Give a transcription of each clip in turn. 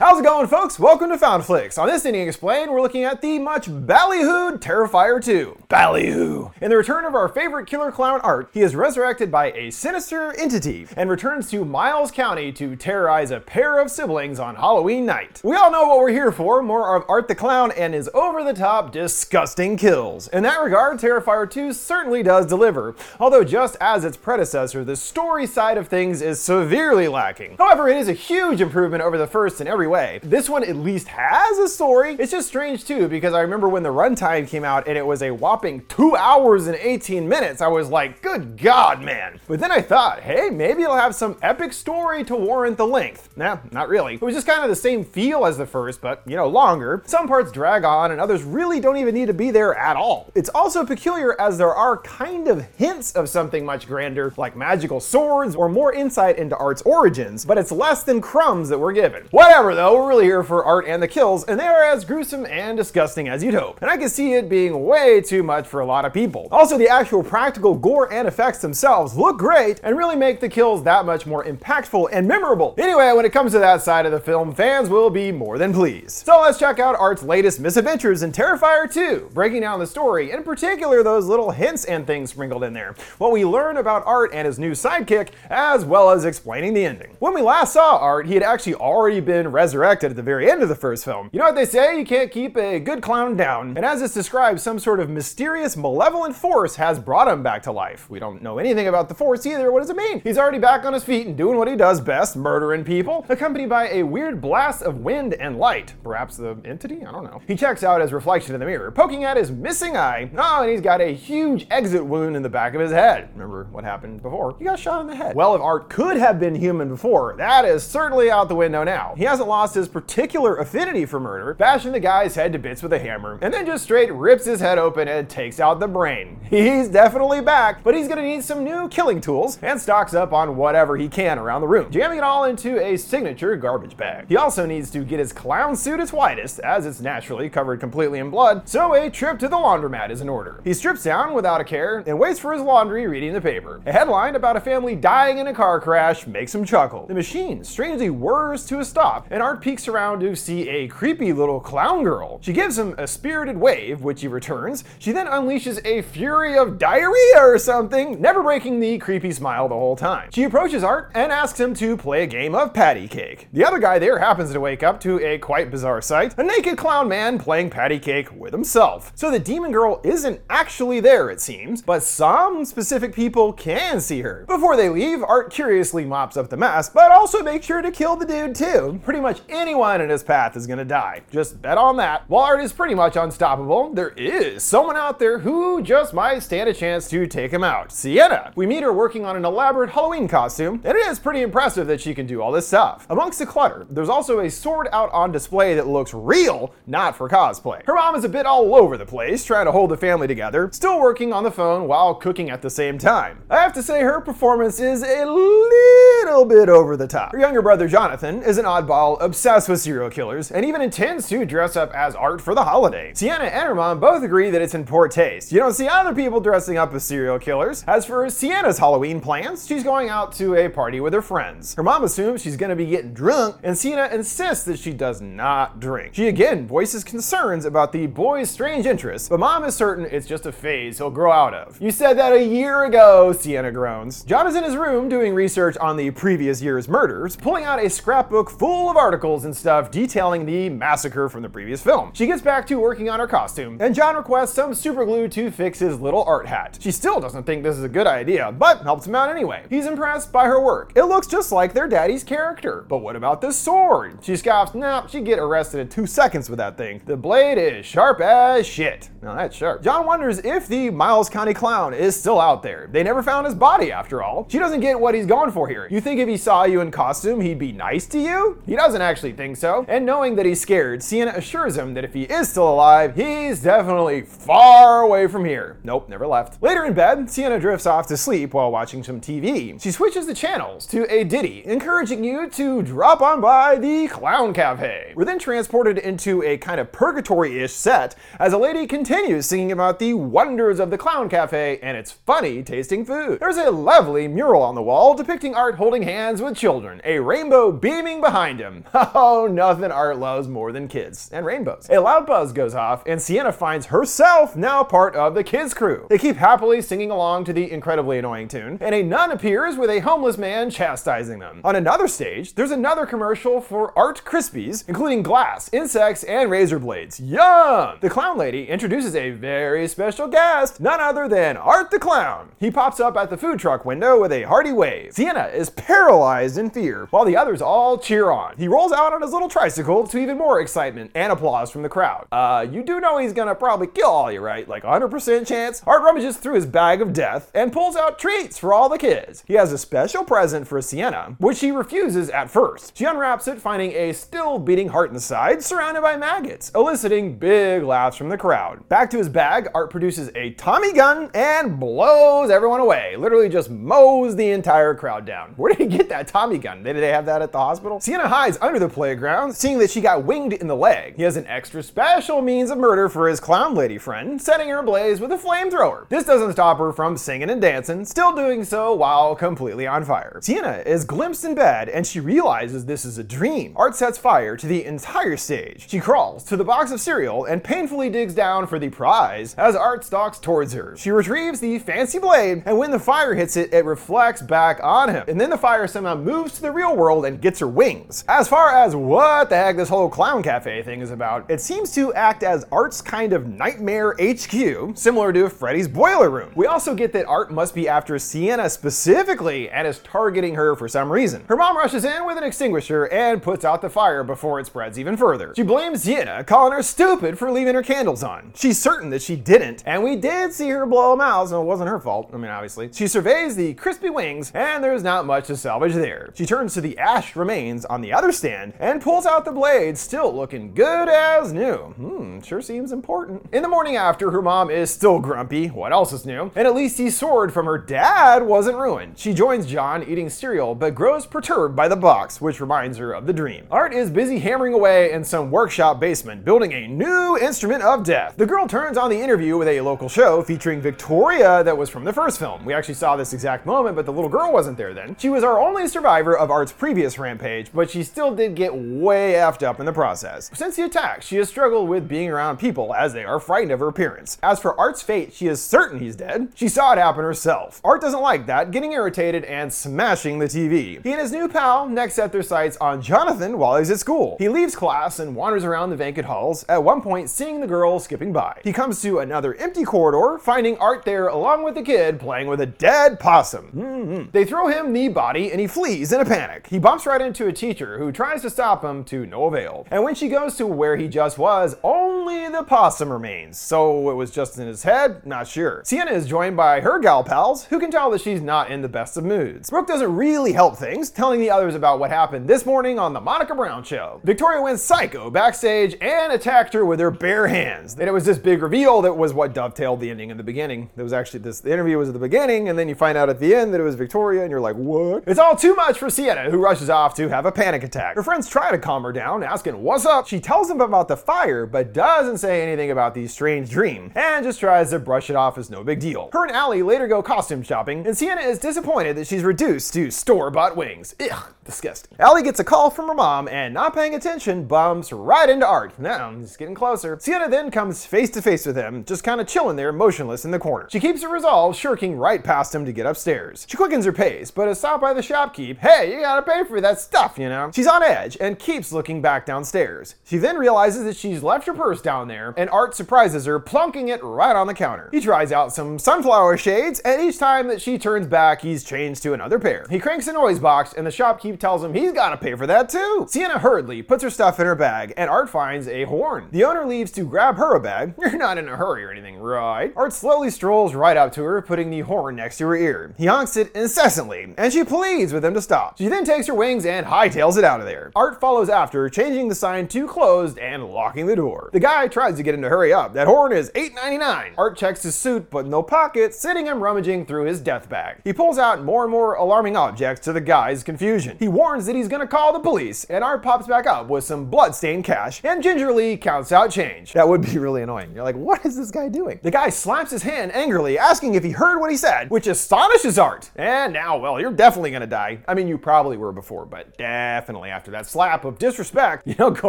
How's it going, folks? Welcome to FoundFlix. On this Ending Explained, we're looking at the much ballyhooed Terrifier 2. Ballyhoo! In the return of our favorite killer clown art, he is resurrected by a sinister entity and returns to Miles County to terrorize a pair of siblings on Halloween night. We all know what we're here for more of Art the Clown and his over the top, disgusting kills. In that regard, Terrifier 2 certainly does deliver, although just as its predecessor, the story side of things is severely lacking. However, it is a huge improvement over the first in every way. This one at least has a story. It's just strange too, because I remember when the runtime came out and it was a whopping 2 hours and 18 minutes, I was like, good god, man. But then I thought, hey, maybe it'll have some epic story to warrant the length. Nah, not really. It was just kind of the same feel as the first, but, you know, longer. Some parts drag on and others really don't even need to be there at all. It's also peculiar as there are kind of hints of something much grander, like magical swords or more insight into Art's origins, but it's less than crumbs that we're given. Whatever though, we're really here for Art and the kills, and they are as gruesome and disgusting as you'd hope. And I can see it being way too much for a lot of people. Also, the actual practical gore and effects themselves look great and really make the kills that much more impactful and memorable. Anyway, when it comes to that side of the film, fans will be more than pleased. So let's check out Art's latest misadventures in Terrifier 2, breaking down the story, in particular those little hints and things sprinkled in there, what we learn about Art and his new sidekick, as well as explaining the ending. When we last saw Art, he had actually already been resurrected at the very end of the first film. You know what they say? You can't keep a good clown down. And as it's described, some sort of mysterious, malevolent force has brought him back to life. We don't know anything about the force either. What does it mean? He's already back on his feet and doing what he does best, murdering people, accompanied by a weird blast of wind and light. Perhaps the entity? I don't know. He checks out his reflection in the mirror, poking at his missing eye. Oh, and he's got a huge exit wound in the back of his head. Remember what happened before? He got shot in the head. Well, if Art could have been human before, that is certainly out the window now. He hasn't lost his particular affinity for murder, bashing the guy's head to bits with a hammer, and then just straight rips his head open and takes out the brain. He's definitely back, but he's gonna need some new killing tools and stocks up on whatever he can around the room, jamming it all into a signature garbage bag. He also needs to get his clown suit its whitest, as it's naturally covered completely in blood, so a trip to the laundromat is in order. He strips down without a care and waits for his laundry reading the paper. A headline about a family dying in a car crash makes him chuckle. The machine strangely whirs to a stop, and Art peeks around to see a creepy little clown girl. She gives him a spirited wave, which he returns. She then unleashes a fury of diarrhea or something, never breaking the creepy smile the whole time. She approaches Art and asks him to play a game of patty cake. The other guy there happens to wake up to a quite bizarre sight a naked clown man playing patty cake with himself. So the demon girl isn't actually there, it seems, but some specific people can see her. Before they leave, Art curiously mops up the mess, but also makes sure to kill the dude too. Pretty much anyone in his path is gonna die. Just bet on that. While Art is pretty much unstoppable, there is someone out there who just might stand a chance to take him out. Sienna. We meet her working on an elaborate Halloween costume, and it is pretty impressive that she can do all this stuff. Amongst the clutter, there's also a sword out on display that looks real, not for cosplay. Her mom is a bit all over the place, trying to hold the family together, still working on the phone while cooking at the same time. I have to say, her performance is a little bit over the top. Her younger brother Jonathan is an oddball obsessed with serial killers and even intends to dress up as art for the holiday. Sienna and her mom both agree that it's in poor taste. You don't see other people dressing up as serial killers. As for Sienna's Halloween plans, she's going out to a party with her friends. Her mom assumes she's gonna be getting drunk, and Sienna insists that she does not drink. She again voices concerns about the boy's strange interests, but mom is certain it's just a phase he'll grow out of. You said that a year ago, Sienna groans. John is in his room doing research on the previous year's murders, pulling out a scrapbook full of articles and stuff detailing the massacre from the previous film. She gets back to working on her costume, and John requests some super glue to fix his little art hat. She still doesn't think this is a good idea, but helps him out anyway. He's impressed by her work. It looks just like their daddy's character. But what about the sword? She scoffs, nah, she'd get arrested in two seconds with that thing. The blade is sharp as shit. Now that's sharp. John wonders if the Miles County clown is still out there. They never found his body after all. She doesn't get what he's going for here. You think if he saw you in costume, he'd be nice to you? He doesn't actually think so. And knowing that he's scared, Sienna assures him that if he is still alive, he's definitely far away from here. Nope, never left. Later in bed, Sienna drifts off to sleep while watching some TV. She switches the channels to a ditty, encouraging you to drop on by the Clown Cafe. We're then transported into a kind of purgatory-ish set as a lady continues singing about the wonders of the Clown Cafe and its funny tasting food. There's a lovely mural on the wall depicting art holding hands with children, a rainbow beaming behind him. Oh, nothing Art loves more than kids and rainbows. A loud buzz goes off, and Sienna finds herself now part of the kids' crew. They keep happily singing along to the incredibly annoying tune, and a nun appears with a homeless man chastising them. On another stage, there's another commercial for Art Krispies, including glass, insects, and razor blades. Yum! The clown lady introduces a very special guest, none other than Art the Clown. He pops up at the food truck window with a hearty wave. Sienna is paralyzed in fear, while the others all cheer on. He rolls out on his little tricycle to even more excitement and applause from the crowd. Uh, you do know he's gonna probably kill all you, right? Like 100% chance? Art rummages through his bag of death and pulls out treats for all the kids. He has a special present for Sienna, which she refuses at first. She unwraps it, finding a still beating heart inside, surrounded by maggots, eliciting big laughs from the crowd. Back to his bag, Art produces a Tommy gun and blows everyone away. Literally just mows the entire crowd down. Where did he get that Tommy gun? Did they have that at the hospital? Sienna hides under the playground, seeing that she got winged in the leg. He has an extra special means of murder for his clown lady friend, setting her ablaze with a flamethrower. This doesn't stop her from singing and dancing, still doing so while completely on fire. Sienna is glimpsed in bed and she realizes this is a dream. Art sets fire to the entire stage. She crawls to the box of cereal and painfully digs down for the prize as Art stalks towards her. She retrieves the fancy blade, and when the fire hits it, it reflects back on him. And then the fire somehow moves to the real world and gets her wings. As far as what the heck this whole clown cafe thing is about, it seems to act as Art's kind of nightmare HQ, similar to Freddy's boiler room. We also get that Art must be after Sienna specifically and is targeting her for some reason. Her mom rushes in with an extinguisher and puts out the fire before it spreads even further. She blames Sienna, calling her stupid for leaving her candles on. She's certain that she didn't, and we did see her blow them out, so it wasn't her fault. I mean, obviously. She surveys the crispy wings, and there's not much to salvage there. She turns to the ash remains on the other stand and pulls out the blade, still looking good as new. Hmm, sure seems important. In the morning after, her mom is still grumpy. What else is new? And at least the sword from her dad wasn't ruined. She joins John eating cereal, but grows perturbed by the box, which reminds her of the dream. Art is busy hammering away in some workshop basement, building a new instrument of death. The girl turns on the interview with a local show featuring Victoria that was from the first film. We actually saw this exact moment, but the little girl wasn't there then. She was our only survivor of Art's previous rampage, but she still did get way effed up in the process. Since the attack, she has struggled with being around people as they are frightened of her appearance. As for Art's fate, she is certain he's dead. She saw it happen herself. Art doesn't like that, getting irritated and smashing the TV. He and his new pal next set their sights on Jonathan while he's at school. He leaves class and wanders around the vacant halls, at one point seeing the girl skipping by. He comes to another empty corridor, finding Art there along with the kid playing with a dead possum. Mm-hmm. They throw him the body and he flees in a panic. He bumps right into a teacher who tries to stop him to no avail. And when she goes to where he just was, only the possum remains. So it was just in his head? Not sure. Sienna is joined by her gal pals, who can tell that she's not in the best of moods. Brooke doesn't really help things, telling the others about what happened this morning on the Monica Brown show. Victoria went psycho backstage and attacked her with her bare hands. And it was this big reveal that was what dovetailed the ending in the beginning. There was actually this the interview was at the beginning, and then you find out at the end that it was Victoria, and you're like, what? It's all too much for Sienna, who rushes off to have a panic attack. Her friends try to calm her down, asking what's up. She tells them about the fire, but doesn't say anything about the strange dream, and just tries to brush it off as no big deal. Her and Allie later go costume shopping, and Sienna is disappointed that she's reduced to store-bought wings. Ugh, disgusting. Allie gets a call from her mom, and not paying attention, bumps right into Art. Now, he's getting closer. Sienna then comes face to face with him, just kind of chilling there, motionless in the corner. She keeps her resolve, shirking right past him to get upstairs. She quickens her pace, but is stopped by the shopkeep. Hey, you gotta pay for that stuff, you know? She's on edge and keeps looking back downstairs. She then realizes that she's left her purse down there, and Art surprises her, plunking it right on the counter. He tries out some sunflower shades, and each time that she turns back, he's changed to another pair. He cranks a noise box, and the shopkeep tells him he's gotta pay for that too. Sienna hurriedly puts her stuff in her bag, and Art finds a horn. The owner leaves to grab her a bag. You're not in a hurry or anything, right? Art slowly strolls right up to her, putting the horn next to her ear. He honks it incessantly, and she pleads with him to stop. She then takes her wings and hightails it out of there. Art follows after, changing the sign to closed and locking the door. The guy tries to get him to hurry up. That horn is $8.99. Art checks his suit, but no pockets, sitting him rummaging through his death bag. He pulls out more and more alarming objects to the guy's confusion. He warns that he's gonna call the police, and Art pops back up with some bloodstained cash and gingerly counts out change. That would be really annoying. You're like, what is this guy doing? The guy slaps his hand angrily, asking if he heard what he said, which astonishes Art. And now, well, you're definitely gonna die. I mean, you probably were before, but definitely after that slap of disrespect, you don't go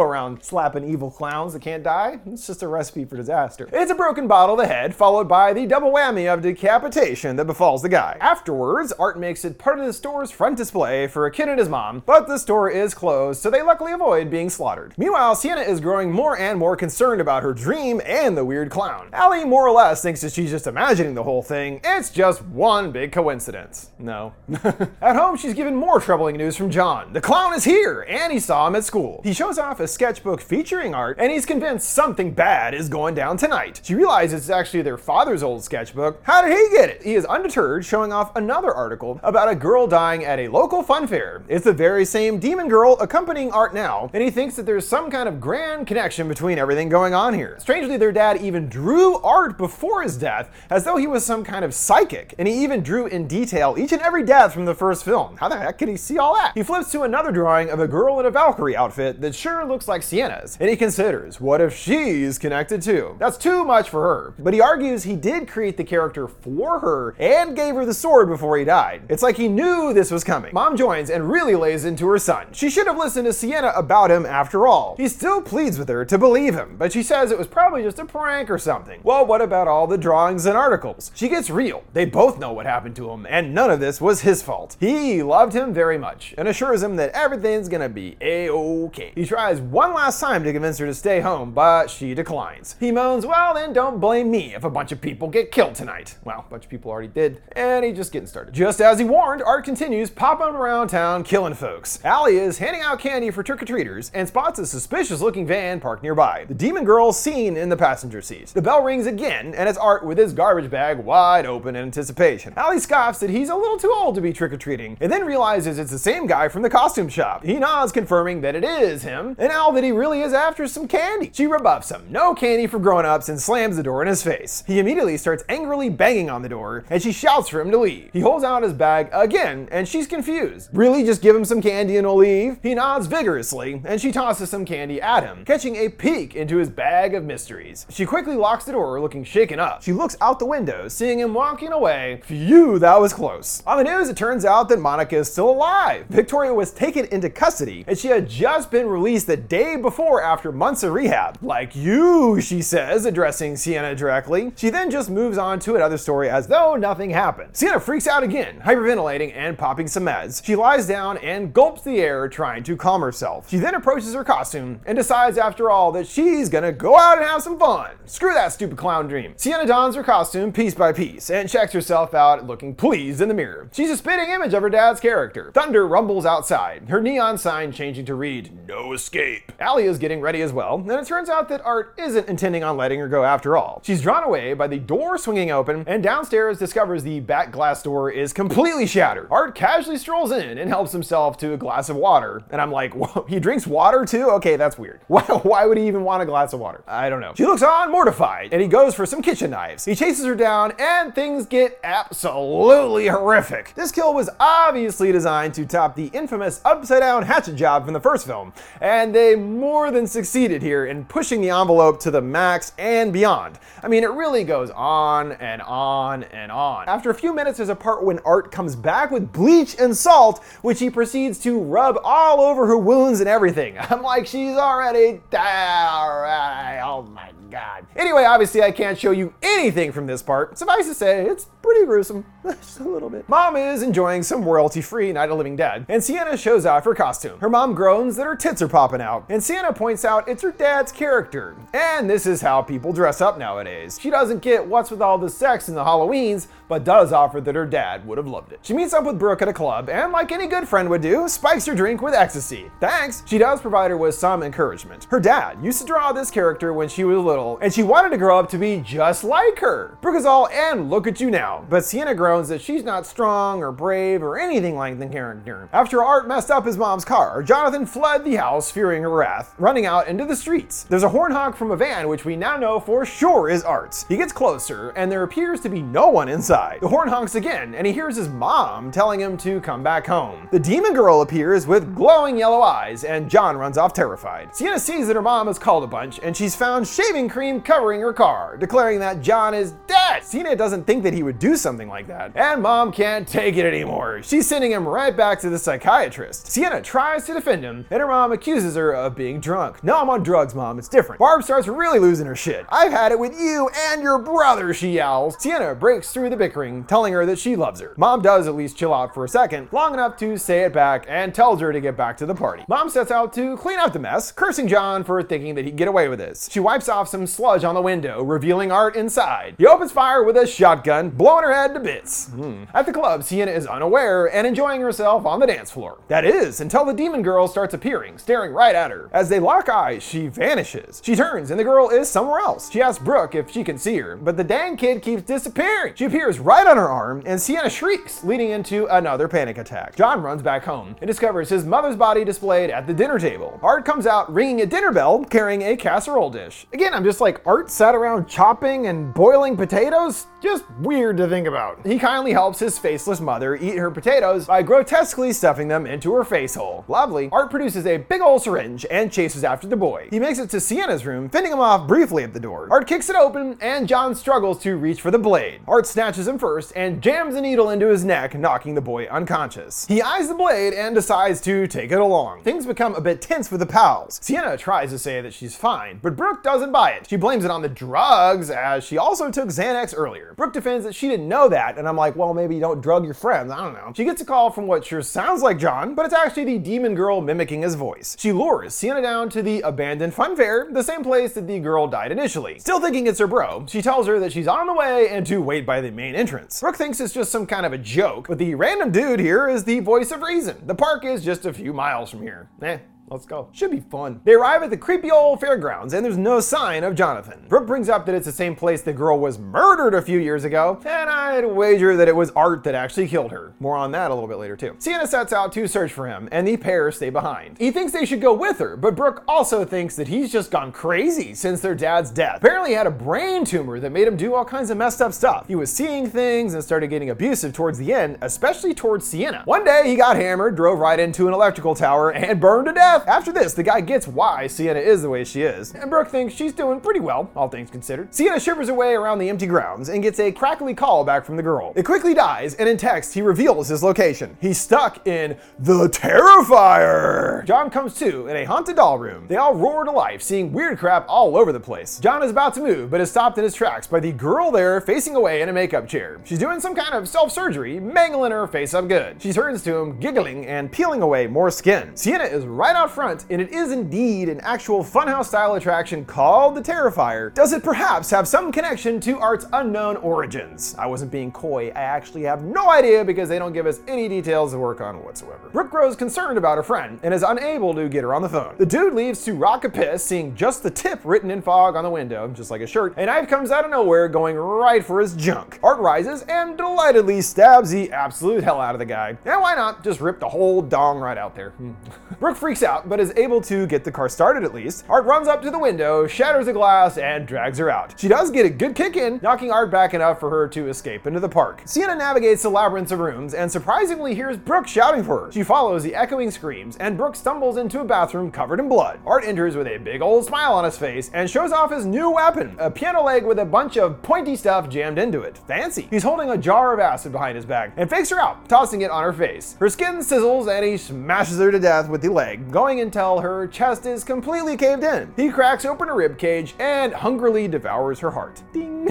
around slapping evil clowns that can't die. It's just a recipe for disaster. It's a broken bottle to the head, followed by the double whammy of decapitation that befalls the guy. Afterwards, Art makes it part of the store's front display for a kid and his mom, but the store is closed, so they luckily avoid being slaughtered. Meanwhile, Sienna is growing more and more concerned about her dream and the weird clown. Allie more or less thinks that she's just imagining the whole thing. It's just one big coincidence. No. at home, she's given more troubling news from John. The clown is here, and he saw him at school. He shows off a sketchbook featuring Art, and he's convinced something bad is going down tonight. She realizes it's actually their father's old sketchbook. How did he get it? He is undeterred, showing off another article about a girl dying at a local fun fair. It's the very same demon girl accompanying Art now, and he thinks that there's some kind of grand connection between everything going on here. Strangely, their dad even drew Art before his death, as though he was some kind of psychic, and he even drew in detail each and every death from the first film. How the heck could he see all that? He flips to another drawing of a girl in a Valkyrie outfit that sure looks like Sienna's, and he considers, what if she's connected too? That's too much for her, but he argues he did create the character for her and gave her the sword before he died. It's like he knew this was coming. Mom joins and really lays into her son. She should have listened to Sienna about him after all. He still pleads with her to believe him, but she says it was probably just a prank or something. Well, what about all the drawings and articles? She gets real. They both know what happened to him, and none of this was his fault. He loved him very much and assures him that everything's gonna be a-okay. He tries one last time to convince her to stay home, but she declines. He moans, well then don't blame me if a bunch of people get killed tonight. Well, a bunch of people already did, and he's just getting started. Just as he warned, Art continues popping around town killing folks. Allie is handing out candy for trick-or-treaters and spots a suspicious looking van parked nearby. The demon girl seen in the passenger seat. The bell rings again, and it's Art with his garbage bag wide open in anticipation. Allie scoffs that he's a little too old to be trick-or-treating, and then realizes it's the same guy from the costume shop. He nods, confirming that it is him, and now that he really is after some candy. She rebuffs him, no candy for grown-ups, and slams the door in his face. He immediately starts angrily banging on the door, and she shouts for him to leave. He holds out his bag again, and she's confused. Really, just give him some candy and he'll leave? He nods vigorously, and she tosses some candy at him, catching a peek into his bag of mysteries. She quickly locks the door, looking shaken up. She looks out the window, seeing him walking away. Phew, that was close. On the news, it turns out that Monica is still alive. Victoria was taken into custody, and she had just been released the day before after months of rehab. Like you, she says, addressing Sienna directly. She then just moves on to another story as though nothing happened. Sienna freaks out again, hyperventilating and popping some meds. She lies down and gulps the air, trying to calm herself. She then approaches her costume and decides, after all, that she's gonna go out and have some fun. Screw that stupid clown dream. Sienna dons her costume piece by piece and checks herself out, looking pleased in the mirror. She's a spitting image of her dad's character. Thunder rumbles outside, her neon sign changing to read, No escape. Allie is getting ready as well, and it turns out that Art isn't intending on letting her go after all. She's drawn away by the door swinging open, and downstairs discovers the back glass door is completely shattered. Art casually strolls in and helps himself to a glass of water, and I'm like, Whoa, he drinks water too? Okay, that's weird. Why, why would he even want a glass of water? I don't know. She looks on, mortified, and he goes for some kitchen knives. He chases her down, and things get absolutely horrific. This kill was obviously designed to top the infamous upside down hatchet job from the first film, and they more than succeeded here in pushing the envelope to the max and beyond. I mean, it really goes on and on and on. After a few minutes, there's a part when Art comes back with bleach and salt, which he proceeds to rub all over her wounds and everything. I'm like, she's already dead. Oh my god. Anyway, obviously, I can't show you anything from this part. Suffice to say, it's pretty gruesome. Just a little bit. Mom is enjoying some royalty free Night of Living Dead, and Sienna shows off her costume. Her mom groans that her tits are popping out, and Sienna points out it's her dad's character. And this is how people dress up nowadays. She doesn't get what's with all the sex in the Halloweens, but does offer that her dad would have loved it. She meets up with Brooke at a club, and like any good friend would do, spikes her drink with ecstasy. Thanks. She does provide her with some encouragement. Her dad used to draw this character when she was little, and she wanted to grow up to be just like her. Brooke is all, and look at you now. But Sienna groans that she's not strong or brave or anything like the character. After Art messed up his mom's car, Jonathan fled the house, fearing her wrath, running out into the streets. There's a horn honk from a van, which we now know for sure is Art's. He gets closer, and there appears to be no one inside. The horn honks again, and he hears his mom telling him to come back home. The demon girl appears with glowing yellow eyes, and John runs off terrified. Sienna sees that her mom has called a bunch, and she's found shaving cream covering her car, declaring that John is dead. Sienna doesn't think that he would do something like that, and mom can't take it anymore. She's sending him right back to the psychiatrist. Sienna tries to defend him, and her mom accuses her of being drunk. No, I'm on drugs, mom, it's different. Barb starts really losing her shit. I've had it with you and your brother, she yowls. Sienna breaks through the bickering, telling her that she loves her. Mom does at least chill out for a second, long enough to say it back, and tells her to get back to the party. Mom sets out to clean up the mess, cursing John for thinking that he'd get away with this. She wipes off some sludge on the window, revealing Art inside. He opens fire with a shotgun, blowing her head to bits. Hmm. At the club, Sienna is unaware and enjoying herself on the dance floor. That is, until the demon girl starts appearing, staring right at her. As they lock eyes, she vanishes. She turns, and the girl is somewhere else. She asks Brooke if she can see her, but the dang kid keeps disappearing. She appears right on her arm, and Sienna shrieks, leading into another panic attack. John runs back home and discovers his mother's body displayed at the dinner table. Art comes out ringing a dinner bell, carrying a casserole dish. Again, I'm just like, Art sat around chopping and boiling potatoes? Just weird to think about. He kindly helps his faceless mother eat her potatoes by grotesquely stuffing them into her face hole. Lovely. Art produces a big old syringe and chases after the boy. He makes it to Sienna's room, fending him off briefly at the door. Art kicks it open, and John struggles to reach for the blade. Art snatches him first and jams a needle into his neck, knocking the boy unconscious. He eyes the blade and decides to take it along. Things become a bit tense with the pals. Sienna tries to say that she's fine, but Brooke doesn't buy it. She blames it on the drugs, as she also took Xanax earlier. Brooke defends that she didn't know that, and I'm like, well, maybe you don't drug your friends. I don't know. She gets a call from what sure sounds like John, but it's actually the demon girl mimicking his voice. She lures Sienna down to the abandoned fun fair, the same place that the girl died initially. Still thinking it's her bro, she tells her that she's on the way and to wait by the main entrance. Brooke thinks it's just some kind of a joke, but the random dude here is the voice of reason. The park is just a few miles from here. Eh, Let's go. Should be fun. They arrive at the creepy old fairgrounds, and there's no sign of Jonathan. Brooke brings up that it's the same place the girl was murdered a few years ago, and I'd wager that it was Art that actually killed her. More on that a little bit later, too. Sienna sets out to search for him, and the pair stay behind. He thinks they should go with her, but Brooke also thinks that he's just gone crazy since their dad's death. Apparently, he had a brain tumor that made him do all kinds of messed up stuff. He was seeing things and started getting abusive towards the end, especially towards Sienna. One day, he got hammered, drove right into an electrical tower, and burned to death. After this, the guy gets why Sienna is the way she is, and Brooke thinks she's doing pretty well, all things considered. Sienna shivers away around the empty grounds and gets a crackly call back from the girl. It quickly dies, and in text, he reveals his location. He's stuck in the Terrifier. John comes to in a haunted doll room. They all roar to life, seeing weird crap all over the place. John is about to move, but is stopped in his tracks by the girl there facing away in a makeup chair. She's doing some kind of self-surgery, mangling her face up good. She turns to him, giggling and peeling away more skin. Sienna is right out front, and it is indeed an actual funhouse style attraction called the Terrifier. Does it perhaps have some connection to Art's unknown origins? I wasn't being coy, I actually have no idea because they don't give us any details to work on whatsoever. Brooke grows concerned about her friend and is unable to get her on the phone. The dude leaves to rock a piss, seeing just the tip written in fog on the window, just like a shirt, and Ive comes out of nowhere going right for his junk. Art rises and delightedly stabs the absolute hell out of the guy. And why not just rip the whole dong right out there? Hmm. Brooke freaks out, but is able to get the car started at least. Art runs up to the window, shatters the glass, and drags her out. She does get a good kick in, knocking Art back enough for her to escape into the park. Sienna navigates the labyrinth of rooms and surprisingly hears Brooke shouting for her. She follows the echoing screams, and Brooke stumbles into a bathroom covered in blood. Art enters with a big old smile on his face and shows off his new weapon, a piano leg with a bunch of pointy stuff jammed into it. Fancy. He's holding a jar of acid behind his back and fakes her out, tossing it on her face. Her skin sizzles and he smashes her to death with the leg, going until her chest is completely caved in. He cracks open her rib cage and hungrily devours her heart. Ding.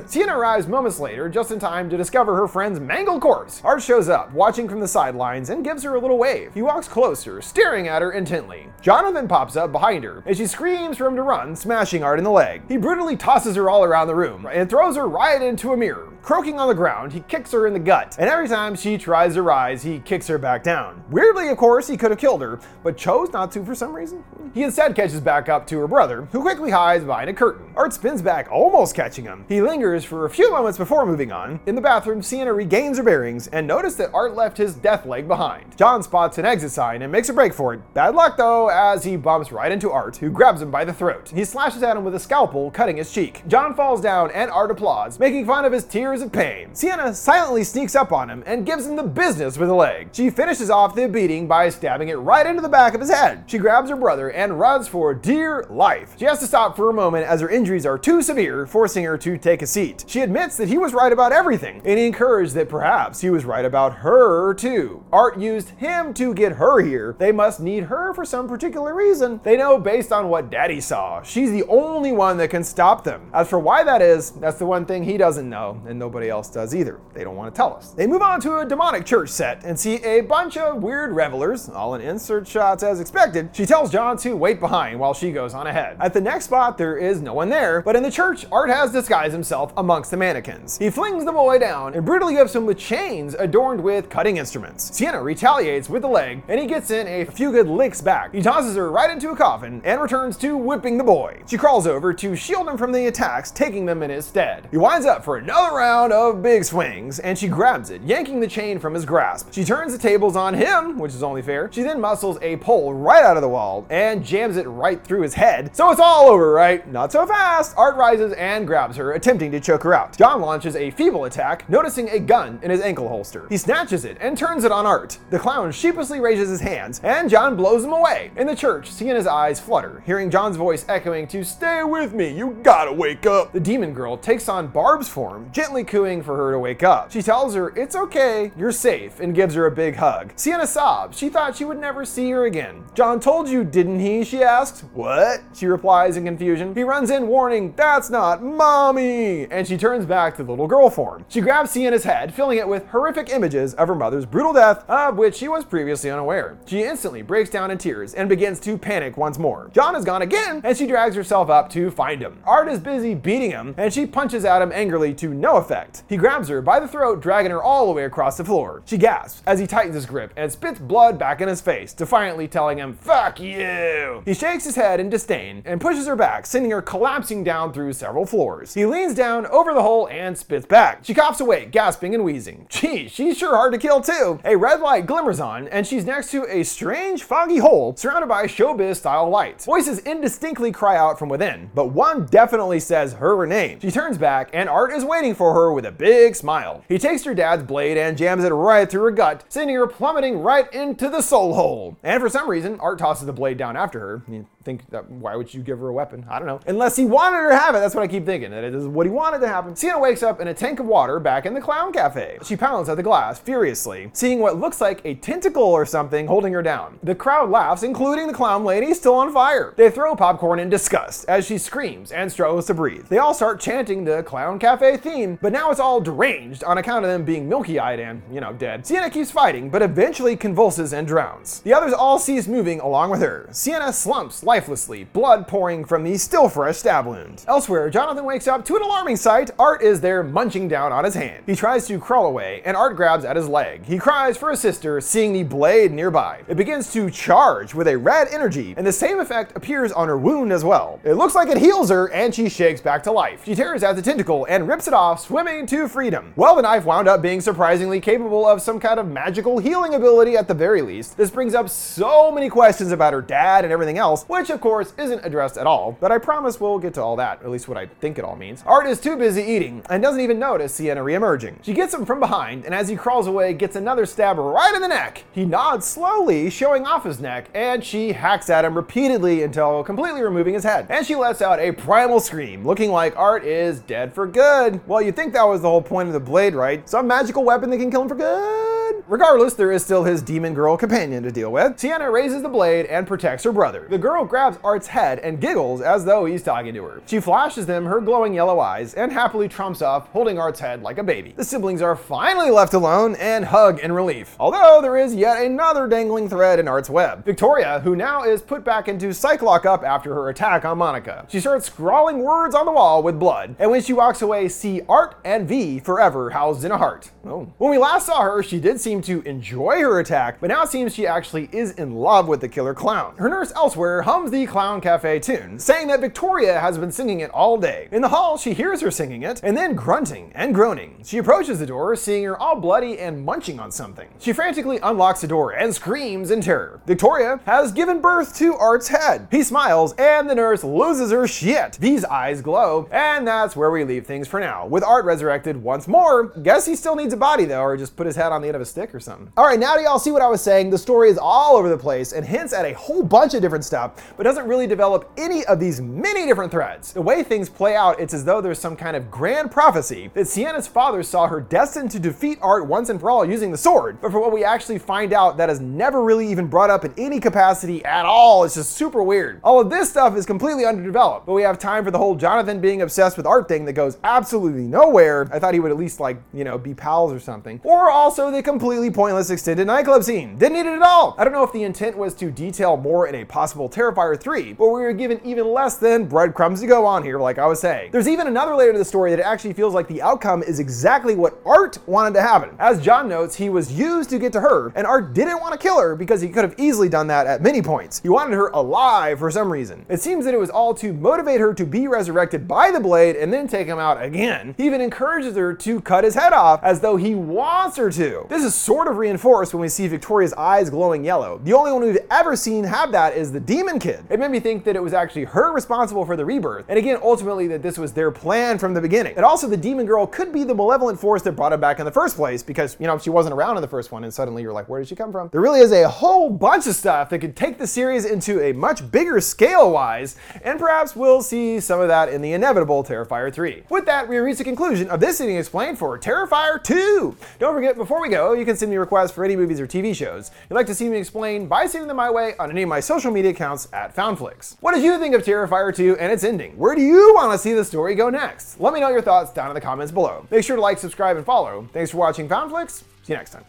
Sienna arrives moments later, just in time to discover her friend's mangled corpse. Art shows up, watching from the sidelines, and gives her a little wave. He walks closer, staring at her intently. Jonathan pops up behind her, and she screams for him to run, smashing Art in the leg. He brutally tosses her all around the room and throws her right into a mirror. Croaking on the ground, he kicks her in the gut, and every time she tries to rise, he kicks her back down. Weirdly, of course, he could have killed her, but chose not to for some reason. He instead catches back up to her brother, who quickly hides behind a curtain. Art spins back, almost catching him. He lingers for a few moments before moving on. In the bathroom, Sienna regains her bearings and notices that Art left his death leg behind. John spots an exit sign and makes a break for it. Bad luck though, as he bumps right into Art, who grabs him by the throat. He slashes at him with a scalpel, cutting his cheek. John falls down and Art applauds, making fun of his tears of pain. Sienna silently sneaks up on him and gives him the business with a leg. She finishes off the beating by stabbing it right into the back of his head. She grabs her brother and runs for dear life. She has to stop for a moment as her injuries are too severe, forcing her to take a seat. She admits that he was right about everything, and he encouraged that perhaps he was right about her too. Art used him to get her here. They must need her for some particular reason. They know based on what Daddy saw, she's the only one that can stop them. As for why that is, that's the one thing he doesn't know, and nobody else does either. They don't want to tell us. They move on to a demonic church set and see a bunch of weird revelers, all in insert shots as expected. She tells John to wait behind while she goes on ahead. At the next spot, there is no one there, but in the church, Art has disguised himself amongst the mannequins. He flings the boy down and brutally whips him with chains adorned with cutting instruments. Sienna retaliates with the leg, and he gets in a few good licks back. He tosses her right into a coffin and returns to whipping the boy. She crawls over to shield him from the attacks, taking them in his stead. He winds up for another round of big swings, and she grabs it, yanking the chain from his grasp. She turns the tables on him, which is only fair. She then muscles a pole right out of the wall and jams it right through his head. So it's all over, right? Not so fast. Art rises and grabs her, attempting to choke her out. John launches a feeble attack, noticing a gun in his ankle holster. He snatches it and turns it on Art. The clown sheepishly raises his hands, and John blows him away. In the church, Sienna's eyes flutter, hearing John's voice echoing to stay with me, you gotta wake up. The demon girl takes on Barb's form, gently cooing for her to wake up. She tells her it's okay, you're safe, and gives her a big hug. Sienna sobs. She thought she would never see her again. John told you, didn't he? She asks. What? She replies in confusion. He runs in, warning, That's not mommy! And she turns back to the little girl form. She grabs Sienna's head, filling it with horrific images of her mother's brutal death, of which she was previously unaware. She instantly breaks down in tears and begins to panic once more. John is gone again, and she drags herself up to find him. Art is busy beating him, and she punches at him angrily to no effect. He grabs her by the throat, dragging her all the way across the floor. She gasps as he tightens his grip and spits blood back in his face, defiantly telling him, Fuck you! He shakes his head in disdain and pushes her back, sending her collapsing down through several floors. He leans down over the hole and spits back. She coughs away, gasping and wheezing. Gee, she's sure hard to kill too. A red light glimmers on, and she's next to a strange, foggy hole surrounded by showbiz style lights. Voices indistinctly cry out from within, but one definitely says her name. She turns back, and Art is waiting for her with a big smile. He takes her dad's blade and jams it right through her gut, sending her plummeting right into the soul hole. And for some reason, Art tosses the blade down after her. Think that why would you give her a weapon? I don't know. Unless he wanted her to have it, that's what I keep thinking. That it is what he wanted to happen. Sienna wakes up in a tank of water back in the clown cafe. She pounds at the glass furiously, seeing what looks like a tentacle or something holding her down. The crowd laughs, including the clown lady still on fire. They throw popcorn in disgust as she screams and struggles to breathe. They all start chanting the clown cafe theme, but now it's all deranged on account of them being milky-eyed and, you know, dead. Sienna keeps fighting, but eventually convulses and drowns. The others all cease moving along with her. Sienna slumps lifelessly, blood pouring from the still fresh stab wound. Elsewhere, Jonathan wakes up to an alarming sight. Art is there munching down on his hand. He tries to crawl away, and Art grabs at his leg. He cries for his sister, seeing the blade nearby. It begins to charge with a red energy, and the same effect appears on her wound as well. It looks like it heals her, and she shakes back to life. She tears at the tentacle and rips it off, swimming to freedom. Well, the knife wound up being surprisingly capable of some kind of magical healing ability at the very least. This brings up so many questions about her dad and everything else, which of course isn't addressed at all, but I promise we'll get to all that, at least what I think it all means. Art is too busy eating and doesn't even notice Sienna reemerging. She gets him from behind, and as he crawls away, gets another stab right in the neck. He nods slowly, showing off his neck, and she hacks at him repeatedly until completely removing his head. And she lets out a primal scream, looking like Art is dead for good. Well, you'd think that was the whole point of the blade, right? Some magical weapon that can kill him for good? Regardless, there is still his demon girl companion to deal with. Sienna raises the blade and protects her brother. The girl grabs Art's head and giggles as though he's talking to her. She flashes them her glowing yellow eyes and happily trumps off, holding Art's head like a baby. The siblings are finally left alone and hug in relief. Although there is yet another dangling thread in Art's web. Victoria, who now is put back into psych lockup after her attack on Monica. She starts scrawling words on the wall with blood, and when she walks away, see Art and V forever housed in a heart. Oh. When we last saw her, she did seem to enjoy her attack, but now it seems she actually is in love with the killer clown. Her nurse elsewhere hums the Clown Cafe tune, saying that Victoria has been singing it all day. In the hall, she hears her singing it, and then grunting and groaning. She approaches the door, seeing her all bloody and munching on something. She frantically unlocks the door and screams in terror. Victoria has given birth to Art's head. He smiles, and the nurse loses her shit. These eyes glow, and that's where we leave things for now. With Art resurrected once more, guess he still needs a body though, or just put his head on the end of a stick or something. All right, now do y'all see what I was saying? The story is all over the place and hints at a whole bunch of different stuff, but doesn't really develop any of these many different threads. The way things play out, it's as though there's some kind of grand prophecy that Sienna's father saw her destined to defeat Art once and for all using the sword. But for what we actually find out, that is never really even brought up in any capacity at all. It's just super weird. All of this stuff is completely underdeveloped, but we have time for the whole Jonathan being obsessed with Art thing that goes absolutely nowhere. I thought he would at least like, you know, be pals or something. Or also the completely pointless extended nightclub scene. Didn't need it at all. I don't know if the intent was to detail more in a possible Terrifier 3, but we were given even less than breadcrumbs to go on here, like I was saying. There's even another layer to the story that actually feels like the outcome is exactly what Art wanted to happen. As John notes, he was used to get to her, and Art didn't want to kill her because he could have easily done that at many points. He wanted her alive for some reason. It seems that it was all to motivate her to be resurrected by the blade and then take him out again. He even encourages her to cut his head off as though he wants her to. This is sort of reinforced when we see Victoria's eyes glowing yellow. The only one we've ever seen have that is the demon kid. It made me think that it was actually her responsible for the rebirth, and again, ultimately, that this was their plan from the beginning. And also, the demon girl could be the malevolent force that brought him back in the first place because, you know, she wasn't around in the first one, and suddenly you're like, where did she come from? There really is a whole bunch of stuff that could take the series into a much bigger scale wise, and perhaps we'll see some of that in the inevitable Terrifier 3. With that, we reach the conclusion of this Ending Explained for Terrifier 2. Don't forget, before we go, you can send me requests for any movies or TV shows you'd like to see me explain by sending them my way on any of my social media accounts at FoundFlix. What did you think of Terrifier 2 and its ending? Where do you want to see the story go next? Let me know your thoughts down in the comments below. Make sure to like, subscribe, and follow. Thanks for watching FoundFlix. See you next time.